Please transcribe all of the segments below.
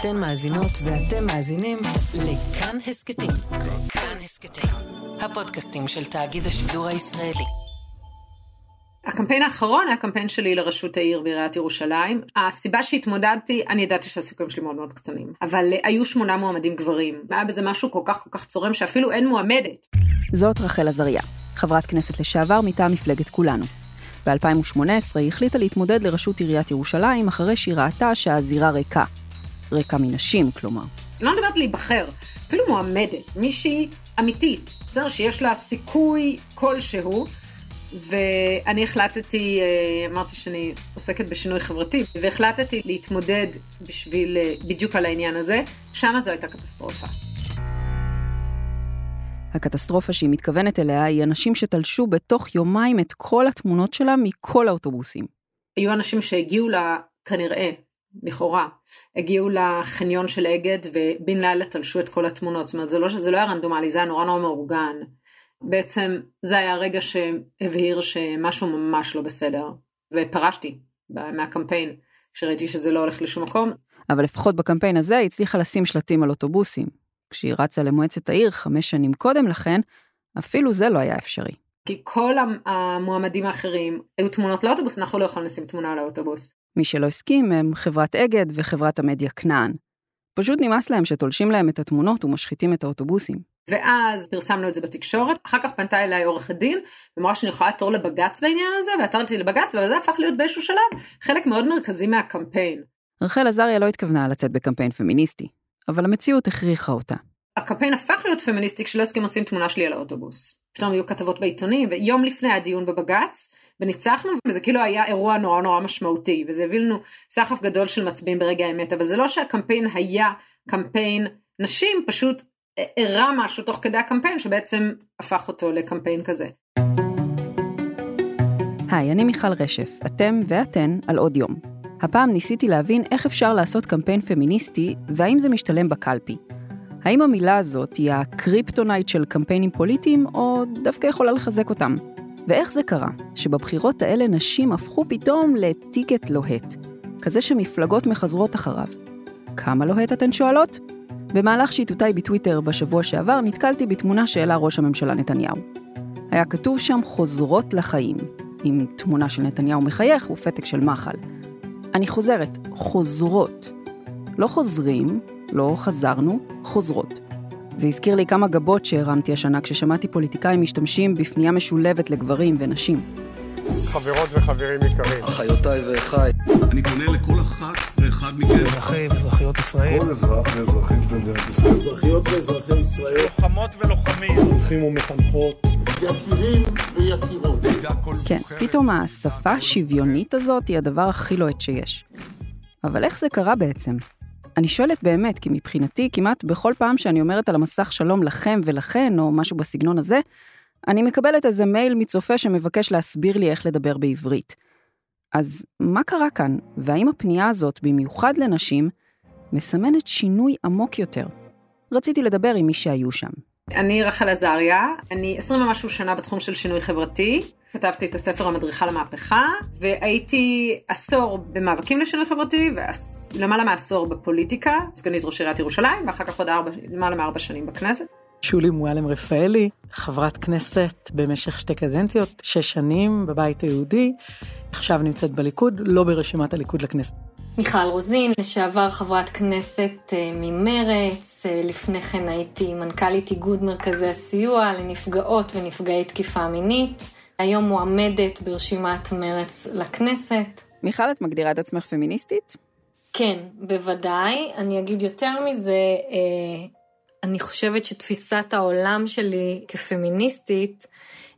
אתן מאזינות ואתם מאזינים לכאן הסכתים. כאן הסכתים, הפודקאסטים של תאגיד השידור הישראלי. הקמפיין האחרון היה קמפיין שלי לראשות העיר בעיריית ירושלים. הסיבה שהתמודדתי, אני ידעתי שהסיכויים שלי מאוד מאוד קטנים, אבל אה, היו שמונה מועמדים גברים. היה בזה משהו כל כך כל כך צורם שאפילו אין מועמדת. זאת רחל עזריה, חברת כנסת לשעבר מטעם מפלגת כולנו. ב-2018 היא החליטה להתמודד לראשות עיריית ירושלים אחרי שהיא ראתה שהזירה ריקה. ריקה מנשים, כלומר. לא מדברת להיבחר, אפילו מועמדת, מישהי אמיתית, בסדר, שיש לה סיכוי כלשהו, ואני החלטתי, אה, אמרתי שאני עוסקת בשינוי חברתי, והחלטתי להתמודד בשביל, אה, בדיוק על העניין הזה, שמה זו הייתה קטסטרופה. הקטסטרופה שהיא מתכוונת אליה היא אנשים שתלשו בתוך יומיים את כל התמונות שלה מכל האוטובוסים. היו אנשים שהגיעו לה, כנראה, לכאורה, הגיעו לחניון של אגד ובן לילה תלשו את כל התמונות, זאת אומרת זה לא שזה לא היה רנדומלי, זה היה נורא נורא מאורגן. בעצם זה היה הרגע שהבהיר שמשהו ממש לא בסדר, ופרשתי מהקמפיין, כשראיתי שזה לא הולך לשום מקום. אבל לפחות בקמפיין הזה היא הצליחה לשים שלטים על אוטובוסים. כשהיא רצה למועצת העיר חמש שנים קודם לכן, אפילו זה לא היה אפשרי. כי כל המועמדים האחרים היו תמונות לאוטובוס, אנחנו לא יכולים לשים תמונה על האוטובוס. מי שלא הסכים הם חברת אגד וחברת המדיה כנען. פשוט נמאס להם שתולשים להם את התמונות ומשחיתים את האוטובוסים. ואז פרסמנו את זה בתקשורת, אחר כך פנתה אליי עורכת דין, ואמרה שאני יכולה לעתור לבג"ץ בעניין הזה, ועתרתי לבג"ץ, וזה הפך להיות באיזשהו שלב חלק מאוד מרכזי מהקמפיין. רחל עזריה לא התכוונה לצאת בקמפיין פמיניסטי, אבל המציאות הכריחה אותה. הקמפיין הפך להיות פמיניסטי כשלא הסכים לשים תמונה שלי על האוטובוס. פתאום היו כתבות בעיתונים, ויום לפני היה דיון בבג"ץ, וניצחנו, וזה כאילו היה אירוע נורא נורא משמעותי, וזה הביא לנו סחף גדול של מצביעים ברגע האמת, אבל זה לא שהקמפיין היה קמפיין נשים, פשוט אירע משהו תוך כדי הקמפיין שבעצם הפך אותו לקמפיין כזה. היי, אני מיכל רשף, אתם ואתן על עוד יום. הפעם ניסיתי להבין איך אפשר לעשות קמפיין פמיניסטי, והאם זה משתלם בקלפי. האם המילה הזאת היא הקריפטונייט של קמפיינים פוליטיים, או דווקא יכולה לחזק אותם? ואיך זה קרה, שבבחירות האלה נשים הפכו פתאום לטיקט לוהט, כזה שמפלגות מחזרות אחריו. כמה לוהט אתן שואלות? במהלך שיטוטיי בטוויטר בשבוע שעבר נתקלתי בתמונה שהעלה ראש הממשלה נתניהו. היה כתוב שם חוזרות לחיים, עם תמונה של נתניהו מחייך ופתק של מח"ל. אני חוזרת, חוזרות. לא חוזרים, לא חזרנו, חוזרות. זה הזכיר לי כמה גבות שהרמתי השנה כששמעתי פוליטיקאים משתמשים בפנייה משולבת לגברים ונשים. חברות וחברים יקרים. אחיותיי ואחיי. אני פונה לכל אחת ואחד מכם. אזרחי ואזרחיות ישראל. כל אזרח ואזרחית במדינת ישראל. אזרחיות ואזרחי ישראל. לוחמות ולוחמים. חונכים ומחנכות. יקירים ויקירות. כן, פתאום השפה השוויונית הזאת היא הדבר הכי לוהט שיש. אבל איך זה קרה בעצם? אני שואלת באמת, כי מבחינתי, כמעט בכל פעם שאני אומרת על המסך שלום לכם ולכן, או משהו בסגנון הזה, אני מקבלת איזה מייל מצופה שמבקש להסביר לי איך לדבר בעברית. אז מה קרה כאן, והאם הפנייה הזאת, במיוחד לנשים, מסמנת שינוי עמוק יותר? רציתי לדבר עם מי שהיו שם. אני רחל עזריה, אני 20 ומשהו שנה בתחום של שינוי חברתי. כתבתי את הספר המדריכה למהפכה, והייתי עשור במאבקים לשינוי חברתי, ולמעלה מעשור בפוליטיקה, סגנית ראש עיריית ירושלים, ואחר כך עוד ארבע, למעלה מארבע שנים בכנסת. שולי מועלם רפאלי, חברת כנסת במשך שתי קדנציות, שש שנים בבית היהודי, עכשיו נמצאת בליכוד, לא ברשימת הליכוד לכנסת. מיכל רוזין, לשעבר חברת כנסת אה, ממרץ, אה, לפני כן הייתי מנכ"לית איגוד מרכזי הסיוע לנפגעות ונפגעי תקיפה מינית, היום מועמדת ברשימת מרץ לכנסת. מיכל, את מגדירה את עצמך פמיניסטית? כן, בוודאי. אני אגיד יותר מזה, אה, אני חושבת שתפיסת העולם שלי כפמיניסטית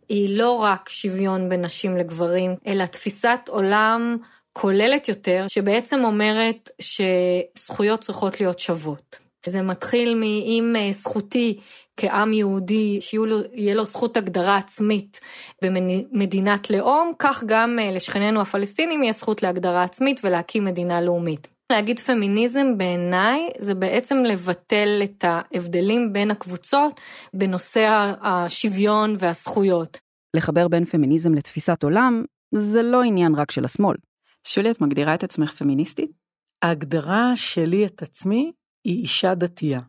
היא לא רק שוויון בין נשים לגברים, אלא תפיסת עולם כוללת יותר, שבעצם אומרת שזכויות צריכות להיות שוות. זה מתחיל מאם זכותי כעם יהודי, שיהיה לו זכות הגדרה עצמית במדינת לאום, כך גם לשכנינו הפלסטינים יש זכות להגדרה עצמית ולהקים מדינה לאומית. להגיד פמיניזם בעיניי זה בעצם לבטל את ההבדלים בין הקבוצות בנושא השוויון והזכויות. לחבר בין פמיניזם לתפיסת עולם זה לא עניין רק של השמאל. שולי, את מגדירה את עצמך פמיניסטית? ההגדרה שלי את עצמי היא אישה דתייה.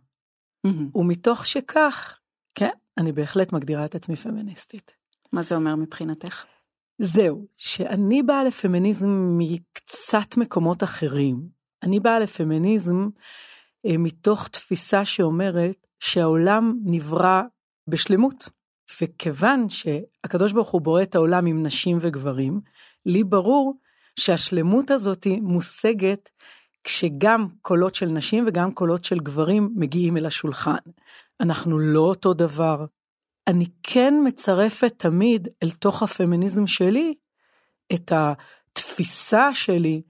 ומתוך שכך, כן, אני בהחלט מגדירה את עצמי פמיניסטית. מה זה אומר מבחינתך? זהו, שאני באה לפמיניזם מקצת מקומות אחרים. אני באה לפמיניזם אה, מתוך תפיסה שאומרת שהעולם נברא בשלמות. וכיוון שהקדוש ברוך הוא בורא את העולם עם נשים וגברים, לי ברור שהשלמות הזאת מושגת כשגם קולות של נשים וגם קולות של גברים מגיעים אל השולחן. אנחנו לא אותו דבר. אני כן מצרפת תמיד אל תוך הפמיניזם שלי את התפיסה שלי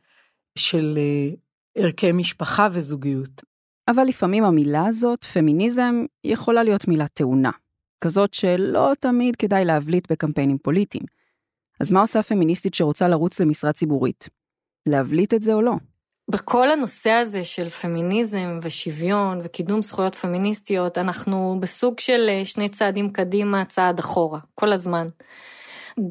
של אה, ערכי משפחה וזוגיות. אבל לפעמים המילה הזאת, פמיניזם, יכולה להיות מילה טעונה. כזאת שלא תמיד כדאי להבליט בקמפיינים פוליטיים. אז מה עושה פמיניסטית שרוצה לרוץ למשרה ציבורית? להבליט את זה או לא? בכל הנושא הזה של פמיניזם ושוויון וקידום זכויות פמיניסטיות, אנחנו בסוג של אה, שני צעדים קדימה, צעד אחורה, כל הזמן.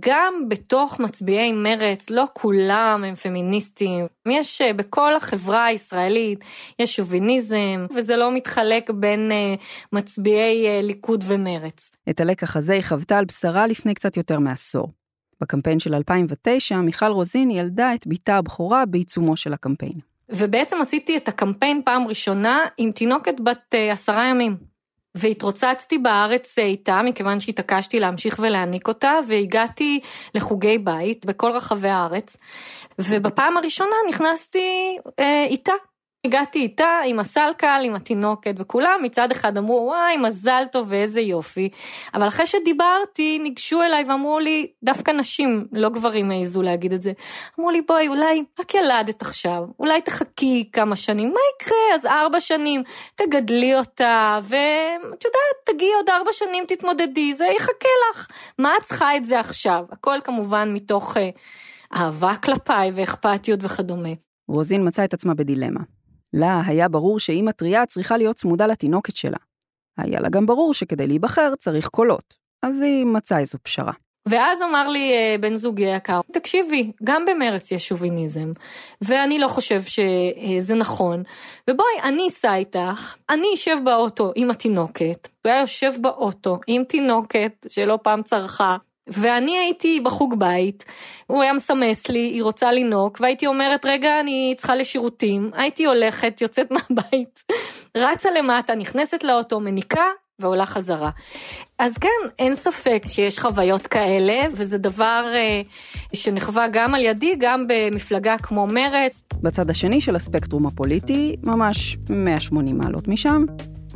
גם בתוך מצביעי מרץ, לא כולם הם פמיניסטים. יש אה, בכל החברה הישראלית, יש שוביניזם, וזה לא מתחלק בין אה, מצביעי ליכוד ומרץ. את הלקח הזה היא חוותה על בשרה לפני קצת יותר מעשור. בקמפיין של 2009, מיכל רוזין ילדה את בתה הבכורה בעיצומו של הקמפיין. ובעצם עשיתי את הקמפיין פעם ראשונה עם תינוקת בת uh, עשרה ימים. והתרוצצתי בארץ אה, איתה, מכיוון שהתעקשתי להמשיך ולהעניק אותה, והגעתי לחוגי בית בכל רחבי הארץ, ובפעם הראשונה נכנסתי אה, איתה הגעתי איתה עם הסלקל, עם התינוקת, וכולם מצד אחד אמרו, וואי, מזל טוב ואיזה יופי. אבל אחרי שדיברתי, ניגשו אליי ואמרו לי, דווקא נשים, לא גברים העזו להגיד את זה, אמרו לי, בואי, אולי רק ילדת עכשיו, אולי תחכי כמה שנים, מה יקרה? אז ארבע שנים, תגדלי אותה, ואת יודעת, תגיעי עוד ארבע שנים, תתמודדי, זה יחכה לך. מה את צריכה את זה עכשיו? הכל כמובן מתוך אה, אהבה כלפיי ואכפתיות וכדומה. רוזין מצאה את עצמה בדילמה. לה היה ברור שאימא טריה צריכה להיות צמודה לתינוקת שלה. היה לה גם ברור שכדי להיבחר צריך קולות, אז היא מצאה איזו פשרה. ואז אמר לי אה, בן זוגי היקר, תקשיבי, גם במרץ יש שוביניזם, ואני לא חושב שזה נכון, ובואי, אני אסע איתך, אני אשב באוטו עם התינוקת, הוא היה יושב באוטו עם תינוקת שלא פעם צרכה, ואני הייתי בחוג בית, הוא היה מסמס לי, היא רוצה לנהוג, והייתי אומרת, רגע, אני צריכה לשירותים, הייתי הולכת, יוצאת מהבית, רצה למטה, נכנסת לאוטו, מניקה, ועולה חזרה. אז כן, אין ספק שיש חוויות כאלה, וזה דבר אה, שנחווה גם על ידי, גם במפלגה כמו מרץ. בצד השני של הספקטרום הפוליטי, ממש 180 מעלות משם,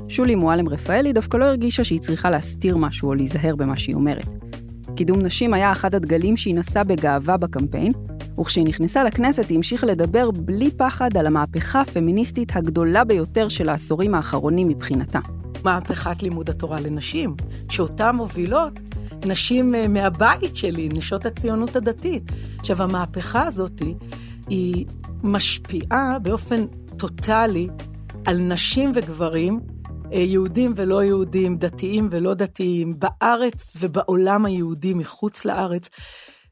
שולי מועלם רפאלי דווקא לא הרגישה שהיא צריכה להסתיר משהו או להיזהר במה שהיא אומרת. קידום נשים היה אחד הדגלים שהיא נשאה בגאווה בקמפיין, וכשהיא נכנסה לכנסת היא המשיכה לדבר בלי פחד על המהפכה הפמיניסטית הגדולה ביותר של העשורים האחרונים מבחינתה. מהפכת לימוד התורה לנשים, שאותה מובילות נשים אה, מהבית שלי, נשות הציונות הדתית. עכשיו, המהפכה הזאת היא משפיעה באופן טוטאלי על נשים וגברים יהודים ולא יהודים, דתיים ולא דתיים, בארץ ובעולם היהודי מחוץ לארץ,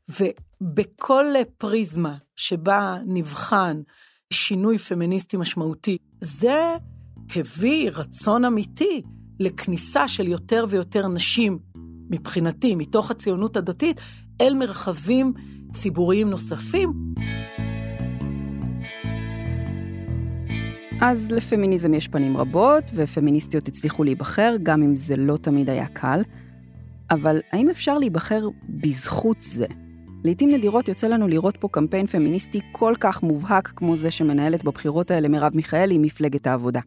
ובכל פריזמה שבה נבחן שינוי פמיניסטי משמעותי, זה הביא רצון אמיתי לכניסה של יותר ויותר נשים, מבחינתי, מתוך הציונות הדתית, אל מרחבים ציבוריים נוספים. אז לפמיניזם יש פנים רבות, ופמיניסטיות הצליחו להיבחר, גם אם זה לא תמיד היה קל. אבל האם אפשר להיבחר בזכות זה? לעתים נדירות יוצא לנו לראות פה קמפיין פמיניסטי כל כך מובהק כמו זה שמנהלת בבחירות האלה מרב מיכאלי מפלגת העבודה.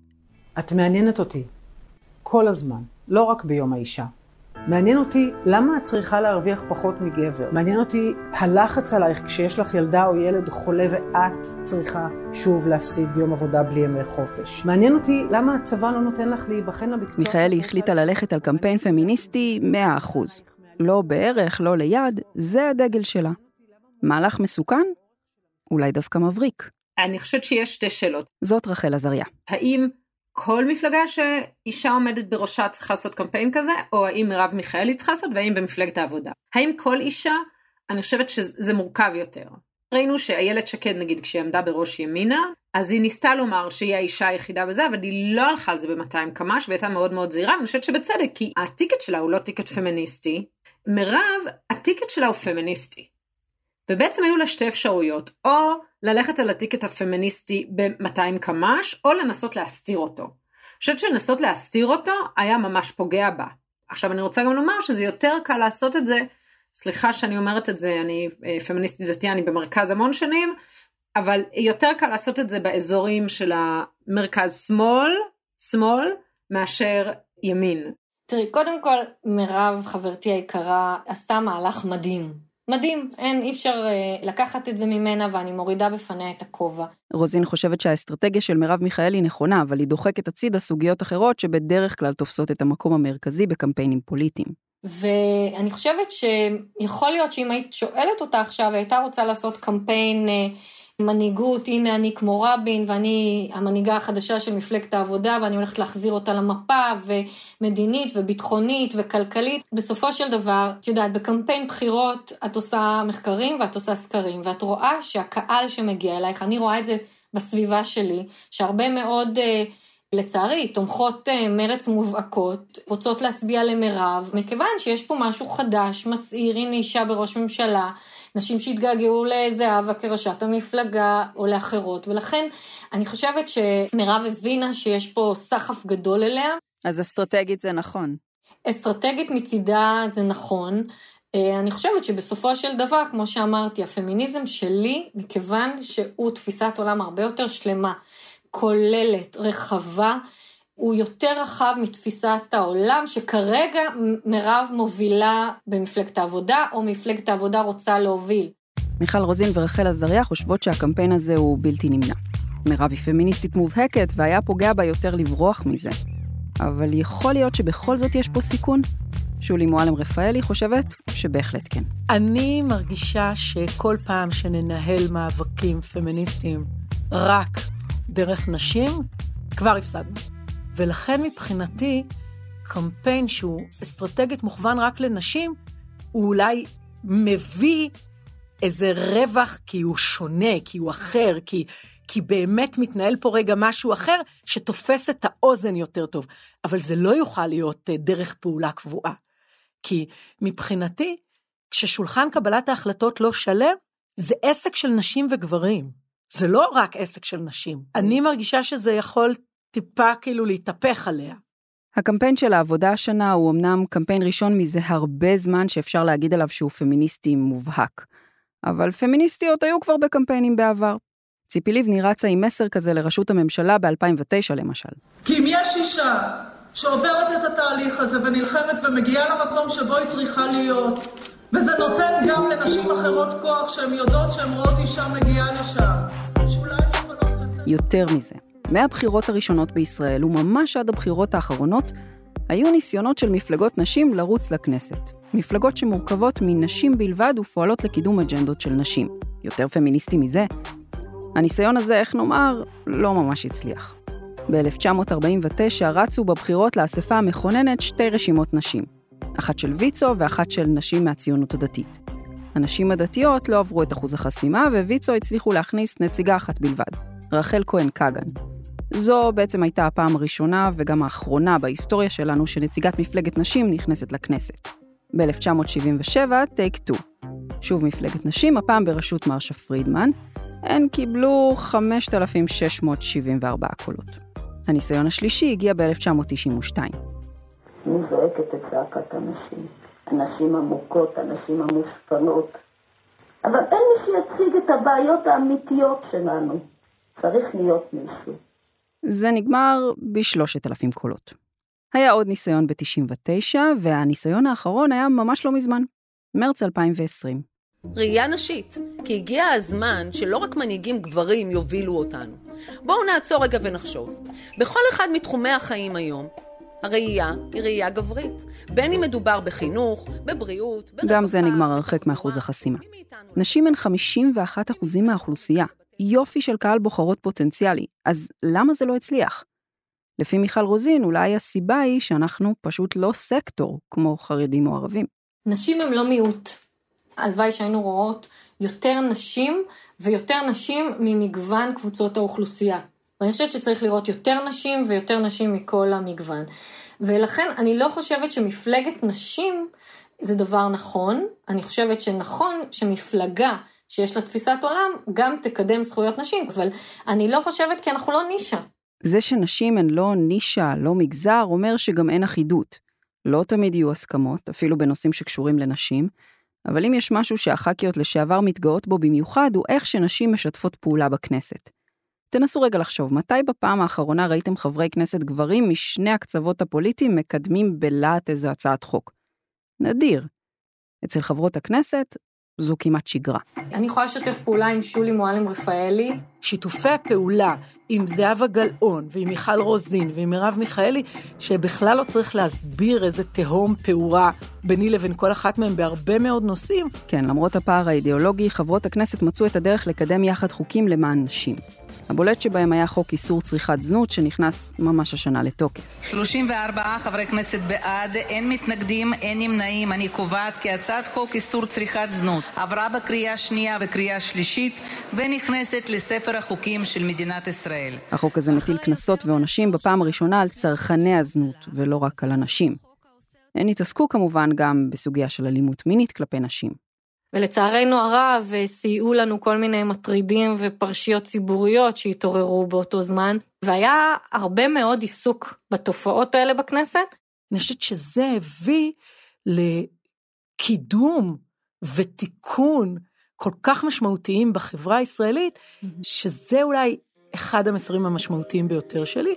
את מעניינת אותי. כל הזמן, לא רק ביום האישה. מעניין אותי למה את צריכה להרוויח פחות מגבר. מעניין אותי הלחץ עלייך כשיש לך ילדה או ילד חולה ואת צריכה שוב להפסיד יום עבודה בלי ימי חופש. מעניין אותי למה הצבא לא נותן לך להיבחן למקצוע... מיכאלי החליטה ללכת על קמפיין פמיניסטי 100%. לא בערך, לא ליד, זה הדגל שלה. מהלך מסוכן? אולי דווקא מבריק. אני חושבת שיש שתי שאלות. זאת רחל עזריה. האם כל מפלגה שאישה עומדת בראשה צריכה לעשות קמפיין כזה, או האם מרב מיכאלי צריכה לעשות, והאם במפלגת העבודה. האם כל אישה, אני חושבת שזה מורכב יותר. ראינו שאיילת שקד נגיד כשהיא עמדה בראש ימינה, אז היא ניסתה לומר שהיא האישה היחידה בזה, אבל היא לא הלכה על זה ב-200 קמ"ש והייתה מאוד מאוד זהירה, ואני חושבת שבצדק, כי הטיקט שלה הוא לא טיקט פמיניסטי, מירב, הטיקט שלה הוא פמיניסטי. ובעצם היו לה שתי אפשרויות, או ללכת על הטיקט הפמיניסטי ב-200 קמ"ש, או לנסות להסתיר אותו. אני חושבת שלנסות להסתיר אותו היה ממש פוגע בה. עכשיו אני רוצה גם לומר שזה יותר קל לעשות את זה, סליחה שאני אומרת את זה, אני אה, פמיניסטית דתייה, אני במרכז המון שנים, אבל יותר קל לעשות את זה באזורים של המרכז שמאל, שמאל, מאשר ימין. תראי, קודם כל, מירב, חברתי היקרה, עשתה מהלך מדהים. מדהים, אין, אי אפשר אה, לקחת את זה ממנה ואני מורידה בפניה את הכובע. רוזין חושבת שהאסטרטגיה של מרב מיכאלי נכונה, אבל היא דוחקת הצידה סוגיות אחרות שבדרך כלל תופסות את המקום המרכזי בקמפיינים פוליטיים. ואני חושבת שיכול להיות שאם היית שואלת אותה עכשיו, היא הייתה רוצה לעשות קמפיין אה, מנהיגות, הנה אני כמו רבין ואני המנהיגה החדשה של מפלגת העבודה ואני הולכת להחזיר אותה למפה ומדינית וביטחונית וכלכלית. בסופו של דבר, את יודעת, בקמפיין בחירות את עושה מחקרים ואת עושה סקרים ואת רואה שהקהל שמגיע אלייך, אני רואה את זה בסביבה שלי, שהרבה מאוד... אה, לצערי, תומכות אה, מרץ מובהקות, רוצות להצביע למירב, מכיוון שיש פה משהו חדש, מסעיר, הנה אישה בראש ממשלה, נשים שהתגעגעו לזהבה כראשת המפלגה או לאחרות, ולכן אני חושבת שמירב הבינה שיש פה סחף גדול אליה. אז אסטרטגית זה נכון. אסטרטגית מצידה זה נכון. אה, אני חושבת שבסופו של דבר, כמו שאמרתי, הפמיניזם שלי, מכיוון שהוא תפיסת עולם הרבה יותר שלמה, כוללת, רחבה, הוא יותר רחב מתפיסת העולם שכרגע מירב מובילה במפלגת העבודה, או מפלגת העבודה רוצה להוביל. מיכל רוזין ורחל עזריה חושבות שהקמפיין הזה הוא בלתי נמנע. מירב היא פמיניסטית מובהקת, והיה פוגע בה יותר לברוח מזה. אבל יכול להיות שבכל זאת יש פה סיכון? שולי מועלם רפאלי חושבת שבהחלט כן. אני מרגישה שכל פעם שננהל מאבקים פמיניסטיים רק דרך נשים, כבר הפסדנו. ולכן מבחינתי, קמפיין שהוא אסטרטגית מוכוון רק לנשים, הוא אולי מביא איזה רווח כי הוא שונה, כי הוא אחר, כי, כי באמת מתנהל פה רגע משהו אחר שתופס את האוזן יותר טוב. אבל זה לא יוכל להיות אה, דרך פעולה קבועה. כי מבחינתי, כששולחן קבלת ההחלטות לא שלם, זה עסק של נשים וגברים. זה לא רק עסק של נשים. אני מרגישה שזה יכול טיפה כאילו להתהפך עליה. הקמפיין של העבודה השנה הוא אמנם קמפיין ראשון מזה הרבה זמן שאפשר להגיד עליו שהוא פמיניסטי מובהק. אבל פמיניסטיות היו כבר בקמפיינים בעבר. ציפי לבני רצה עם מסר כזה לראשות הממשלה ב-2009 למשל. כי אם יש אישה שעוברת את התהליך הזה ונלחמת ומגיעה למקום שבו היא צריכה להיות, וזה נותן גם לנשים אחרות כוח שהן יודעות שהן רואות אישה מגיעה לשם, שאולי הן יכולות לצאת... יותר מזה, מהבחירות הראשונות בישראל וממש עד הבחירות האחרונות, היו ניסיונות של מפלגות נשים לרוץ לכנסת. מפלגות שמורכבות מנשים בלבד ופועלות לקידום אג'נדות של נשים. יותר פמיניסטי מזה? הניסיון הזה, איך נאמר, לא ממש הצליח. ב-1949 רצו בבחירות לאספה המכוננת שתי רשימות נשים. אחת של ויצו ואחת של נשים מהציונות הדתית. הנשים הדתיות לא עברו את אחוז החסימה, וויצו הצליחו להכניס נציגה אחת בלבד, רחל כהן קגן. זו בעצם הייתה הפעם הראשונה וגם האחרונה בהיסטוריה שלנו שנציגת מפלגת נשים נכנסת לכנסת. ב-1977, טייק 2. שוב מפלגת נשים, הפעם בראשות מרשה פרידמן. הן קיבלו 5,674 קולות. הניסיון השלישי הגיע ב-1992. אני זועקת את זעקת הנשים. הנשים המוכות, הנשים המושפלות. אבל אין מי שיציג את הבעיות האמיתיות שלנו. צריך להיות מישהו. זה נגמר בשלושת אלפים קולות. היה עוד ניסיון ב-99, והניסיון האחרון היה ממש לא מזמן, מרץ 2020. ראייה נשית, כי הגיע הזמן שלא רק מנהיגים גברים יובילו אותנו. בואו נעצור רגע ונחשוב. בכל אחד מתחומי החיים היום, הראייה היא ראייה גברית. בין אם מדובר בחינוך, בבריאות, ברווחה... גם זה נגמר הרחק מאחוז החסימה. נשים הן 51 אחוזים מהאוכלוסייה. יופי של קהל בוחרות פוטנציאלי, אז למה זה לא הצליח? לפי מיכל רוזין, אולי הסיבה היא שאנחנו פשוט לא סקטור, כמו חרדים או ערבים. נשים הם לא מיעוט. הלוואי שהיינו רואות יותר נשים ויותר נשים ממגוון קבוצות האוכלוסייה. ואני חושבת שצריך לראות יותר נשים ויותר נשים מכל המגוון. ולכן אני לא חושבת שמפלגת נשים זה דבר נכון, אני חושבת שנכון שמפלגה שיש לה תפיסת עולם גם תקדם זכויות נשים, אבל אני לא חושבת כי אנחנו לא נישה. זה שנשים הן לא נישה, לא מגזר, אומר שגם אין אחידות. לא תמיד יהיו הסכמות, אפילו בנושאים שקשורים לנשים, אבל אם יש משהו שהח"כיות לשעבר מתגאות בו במיוחד, הוא איך שנשים משתפות פעולה בכנסת. תנסו רגע לחשוב, מתי בפעם האחרונה ראיתם חברי כנסת גברים משני הקצוות הפוליטיים מקדמים בלהט איזו הצעת חוק? נדיר. אצל חברות הכנסת, זו כמעט שגרה. אני יכולה לשתף פעולה עם שולי מועלם רפאלי. שיתופי הפעולה עם זהבה גלאון ועם מיכל רוזין ועם מרב מיכאלי, שבכלל לא צריך להסביר איזה תהום פעורה ביני לבין כל אחת מהן בהרבה מאוד נושאים. כן, למרות הפער האידיאולוגי, חברות הכנסת מצאו את הדרך לקדם יחד חוקים למען נשים. הבולט שבהם היה חוק איסור צריכת זנות, שנכנס ממש השנה לתוקף. 34 חברי כנסת בעד, אין מתנגדים, אין נמנעים. אני קובעת כי הצעת חוק איסור צריכת זנות עברה בקריאה שנייה וקריאה שלישית, ונכנסת לספר החוקים של מדינת ישראל. החוק הזה מטיל קנסות ועונשים בפעם הראשונה על צרכני הזנות, ולא רק על הנשים. הן התעסקו כמובן גם בסוגיה של אלימות מינית כלפי נשים. ולצערנו הרב סייעו לנו כל מיני מטרידים ופרשיות ציבוריות שהתעוררו באותו זמן, והיה הרבה מאוד עיסוק בתופעות האלה בכנסת. אני חושבת שזה הביא לקידום ותיקון כל כך משמעותיים בחברה הישראלית, שזה אולי אחד המסרים המשמעותיים ביותר שלי.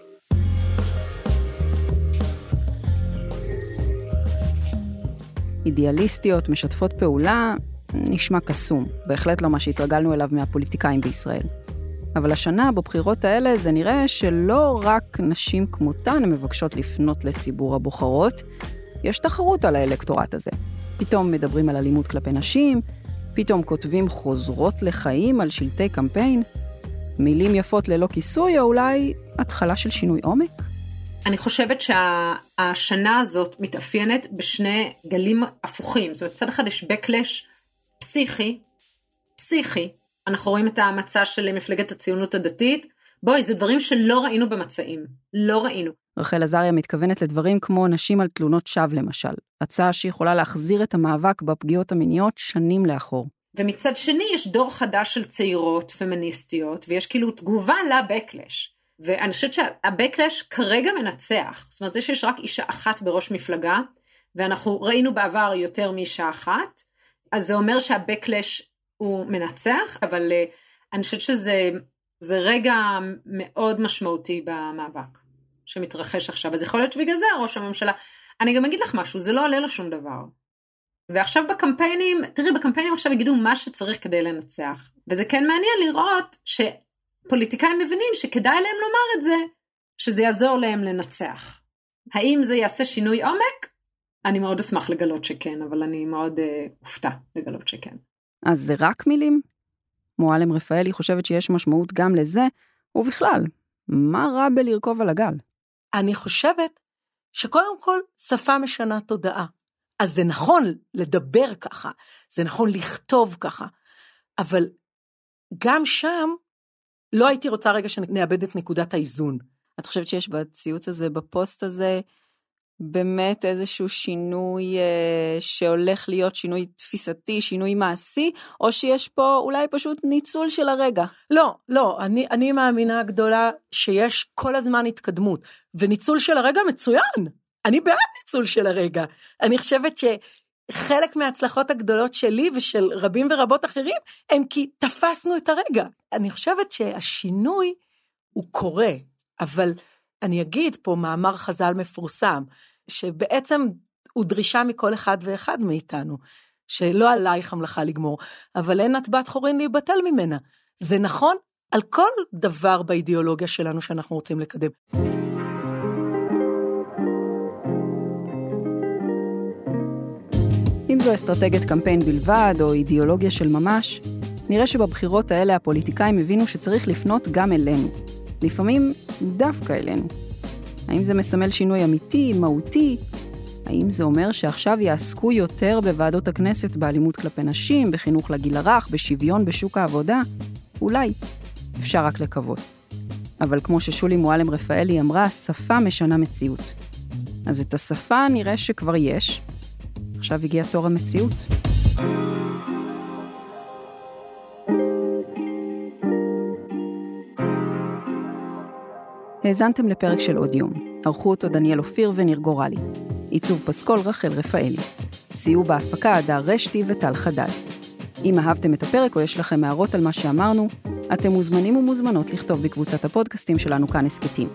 אידיאליסטיות, משתפות פעולה, נשמע קסום, בהחלט לא מה שהתרגלנו אליו מהפוליטיקאים בישראל. אבל השנה, בבחירות האלה, זה נראה שלא רק נשים כמותן מבקשות לפנות לציבור הבוחרות, יש תחרות על האלקטורט הזה. פתאום מדברים על אלימות כלפי נשים, פתאום כותבים חוזרות לחיים על שלטי קמפיין, מילים יפות ללא כיסוי, או אולי התחלה של שינוי עומק? אני חושבת שהשנה הזאת מתאפיינת בשני גלים הפוכים. זאת אומרת, מצד אחד יש backlash פסיכי, פסיכי, אנחנו רואים את המצע של מפלגת הציונות הדתית, בואי, זה דברים שלא ראינו במצעים, לא ראינו. רחל עזריה מתכוונת לדברים כמו נשים על תלונות שווא למשל, הצעה שיכולה להחזיר את המאבק בפגיעות המיניות שנים לאחור. ומצד שני יש דור חדש של צעירות פמיניסטיות, ויש כאילו תגובה לבקלש. ואני חושבת שהבקלש כרגע מנצח, זאת אומרת זה שיש רק אישה אחת בראש מפלגה, ואנחנו ראינו בעבר יותר מאישה אחת, אז זה אומר שהבקלש הוא מנצח, אבל uh, אני חושבת שזה רגע מאוד משמעותי במאבק שמתרחש עכשיו, אז יכול להיות שבגלל זה ראש הממשלה, אני גם אגיד לך משהו, זה לא עולה לו שום דבר. ועכשיו בקמפיינים, תראי בקמפיינים עכשיו יגידו מה שצריך כדי לנצח, וזה כן מעניין לראות שפוליטיקאים מבינים שכדאי להם לומר את זה, שזה יעזור להם לנצח. האם זה יעשה שינוי עומק? אני מאוד אשמח לגלות שכן, אבל אני מאוד אה, אופתע לגלות שכן. אז זה רק מילים? מועלם רפאלי חושבת שיש משמעות גם לזה, ובכלל, מה רע בלרכוב על הגל? אני חושבת שקודם כל שפה משנה תודעה. אז זה נכון לדבר ככה, זה נכון לכתוב ככה, אבל גם שם לא הייתי רוצה רגע שנאבד את נקודת האיזון. את חושבת שיש בציוץ הזה, בפוסט הזה, באמת איזשהו שינוי אה, שהולך להיות שינוי תפיסתי, שינוי מעשי, או שיש פה אולי פשוט ניצול של הרגע? לא, לא, אני, אני מאמינה גדולה שיש כל הזמן התקדמות, וניצול של הרגע מצוין. אני בעד ניצול של הרגע. אני חושבת שחלק מההצלחות הגדולות שלי ושל רבים ורבות אחרים, הם כי תפסנו את הרגע. אני חושבת שהשינוי הוא קורה, אבל אני אגיד פה מאמר חז"ל מפורסם, שבעצם הוא דרישה מכל אחד ואחד מאיתנו, שלא עלייך המלאכה לגמור, אבל אין את בת חורין להיבטל ממנה. זה נכון על כל דבר באידיאולוגיה שלנו שאנחנו רוצים לקדם. אם זו אסטרטגיית קמפיין בלבד, או אידיאולוגיה של ממש, נראה שבבחירות האלה הפוליטיקאים הבינו שצריך לפנות גם אלינו. לפעמים דווקא אלינו. האם זה מסמל שינוי אמיתי, מהותי? האם זה אומר שעכשיו יעסקו יותר בוועדות הכנסת באלימות כלפי נשים, בחינוך לגיל הרך, בשוויון בשוק העבודה? אולי. אפשר רק לקוות. אבל כמו ששולי מועלם רפאלי אמרה, שפה משנה מציאות. אז את השפה נראה שכבר יש. עכשיו הגיע תור המציאות. האזנתם לפרק של עוד יום. ערכו אותו דניאל אופיר וניר גורלי. עיצוב פסקול רחל רפאלי. סייעו בהפקה הדר רשתי וטל חדד. אם אהבתם את הפרק או יש לכם הערות על מה שאמרנו, אתם מוזמנים ומוזמנות לכתוב בקבוצת הפודקאסטים שלנו כאן הסכתים.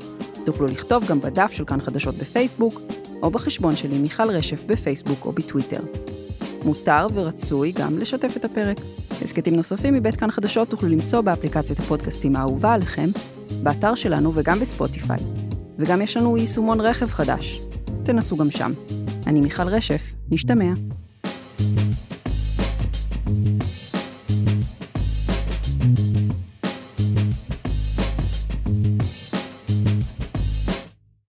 תוכלו לכתוב גם בדף של כאן חדשות בפייסבוק, או בחשבון שלי מיכל רשף בפייסבוק או בטוויטר. מותר ורצוי גם לשתף את הפרק. הסכתים נוספים מבית כאן חדשות תוכלו למצוא באפליקציית הפודקאסטים האהובה עליכם, באתר שלנו וגם בספוטיפיי. וגם יש לנו יישומון רכב חדש. תנסו גם שם. אני מיכל רשף, נשתמע. thank you